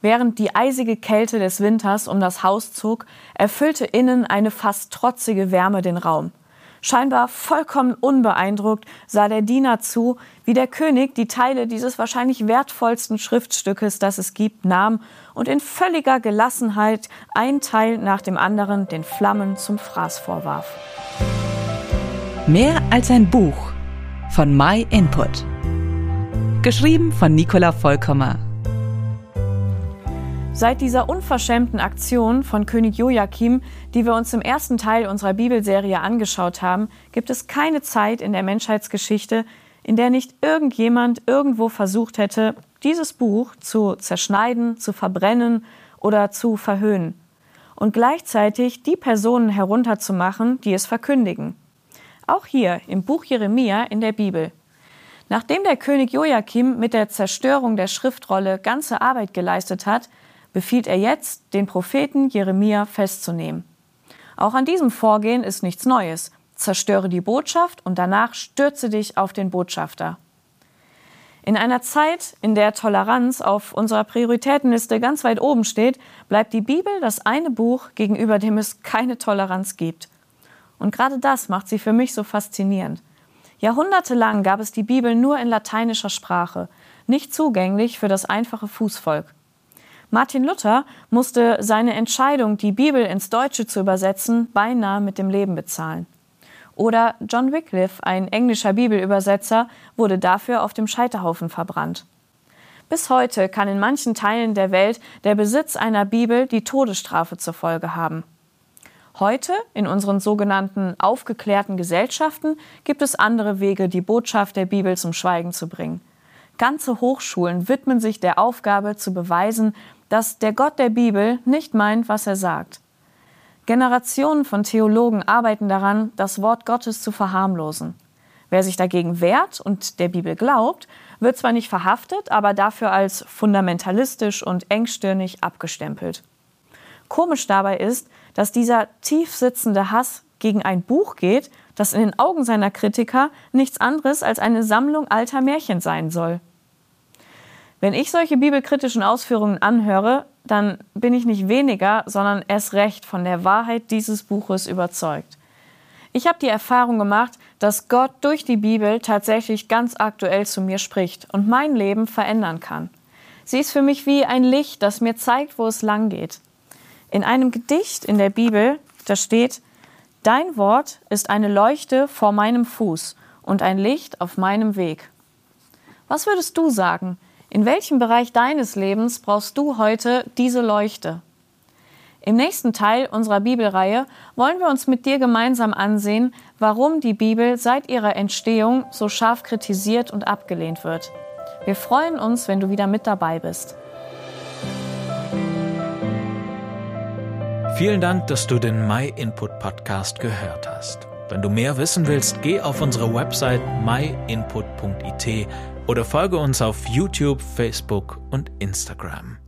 Während die eisige Kälte des Winters um das Haus zog, erfüllte innen eine fast trotzige Wärme den Raum. Scheinbar vollkommen unbeeindruckt sah der Diener zu, wie der König die Teile dieses wahrscheinlich wertvollsten Schriftstückes, das es gibt, nahm und in völliger Gelassenheit ein Teil nach dem anderen den Flammen zum Fraß vorwarf. Mehr als ein Buch von My Input. Geschrieben von Nicola Vollkommer. Seit dieser unverschämten Aktion von König Joachim, die wir uns im ersten Teil unserer Bibelserie angeschaut haben, gibt es keine Zeit in der Menschheitsgeschichte, in der nicht irgendjemand irgendwo versucht hätte, dieses Buch zu zerschneiden, zu verbrennen oder zu verhöhnen und gleichzeitig die Personen herunterzumachen, die es verkündigen. Auch hier im Buch Jeremia in der Bibel. Nachdem der König Joachim mit der Zerstörung der Schriftrolle ganze Arbeit geleistet hat, befiehlt er jetzt, den Propheten Jeremia festzunehmen. Auch an diesem Vorgehen ist nichts Neues. Zerstöre die Botschaft und danach stürze dich auf den Botschafter. In einer Zeit, in der Toleranz auf unserer Prioritätenliste ganz weit oben steht, bleibt die Bibel das eine Buch, gegenüber dem es keine Toleranz gibt. Und gerade das macht sie für mich so faszinierend. Jahrhundertelang gab es die Bibel nur in lateinischer Sprache, nicht zugänglich für das einfache Fußvolk. Martin Luther musste seine Entscheidung, die Bibel ins Deutsche zu übersetzen, beinahe mit dem Leben bezahlen. Oder John Wycliffe, ein englischer Bibelübersetzer, wurde dafür auf dem Scheiterhaufen verbrannt. Bis heute kann in manchen Teilen der Welt der Besitz einer Bibel die Todesstrafe zur Folge haben. Heute, in unseren sogenannten aufgeklärten Gesellschaften, gibt es andere Wege, die Botschaft der Bibel zum Schweigen zu bringen. Ganze Hochschulen widmen sich der Aufgabe zu beweisen, dass der Gott der Bibel nicht meint, was er sagt. Generationen von Theologen arbeiten daran, das Wort Gottes zu verharmlosen. Wer sich dagegen wehrt und der Bibel glaubt, wird zwar nicht verhaftet, aber dafür als fundamentalistisch und engstirnig abgestempelt. Komisch dabei ist, dass dieser tief sitzende Hass gegen ein Buch geht, das in den Augen seiner Kritiker nichts anderes als eine Sammlung alter Märchen sein soll. Wenn ich solche bibelkritischen Ausführungen anhöre, dann bin ich nicht weniger, sondern erst recht von der Wahrheit dieses Buches überzeugt. Ich habe die Erfahrung gemacht, dass Gott durch die Bibel tatsächlich ganz aktuell zu mir spricht und mein Leben verändern kann. Sie ist für mich wie ein Licht, das mir zeigt, wo es lang geht. In einem Gedicht in der Bibel, da steht, Dein Wort ist eine Leuchte vor meinem Fuß und ein Licht auf meinem Weg. Was würdest du sagen? In welchem Bereich deines Lebens brauchst du heute diese Leuchte? Im nächsten Teil unserer Bibelreihe wollen wir uns mit dir gemeinsam ansehen, warum die Bibel seit ihrer Entstehung so scharf kritisiert und abgelehnt wird. Wir freuen uns, wenn du wieder mit dabei bist. Vielen Dank, dass du den My Input Podcast gehört hast. Wenn du mehr wissen willst, geh auf unsere Website myinput.it oder folge uns auf YouTube, Facebook und Instagram.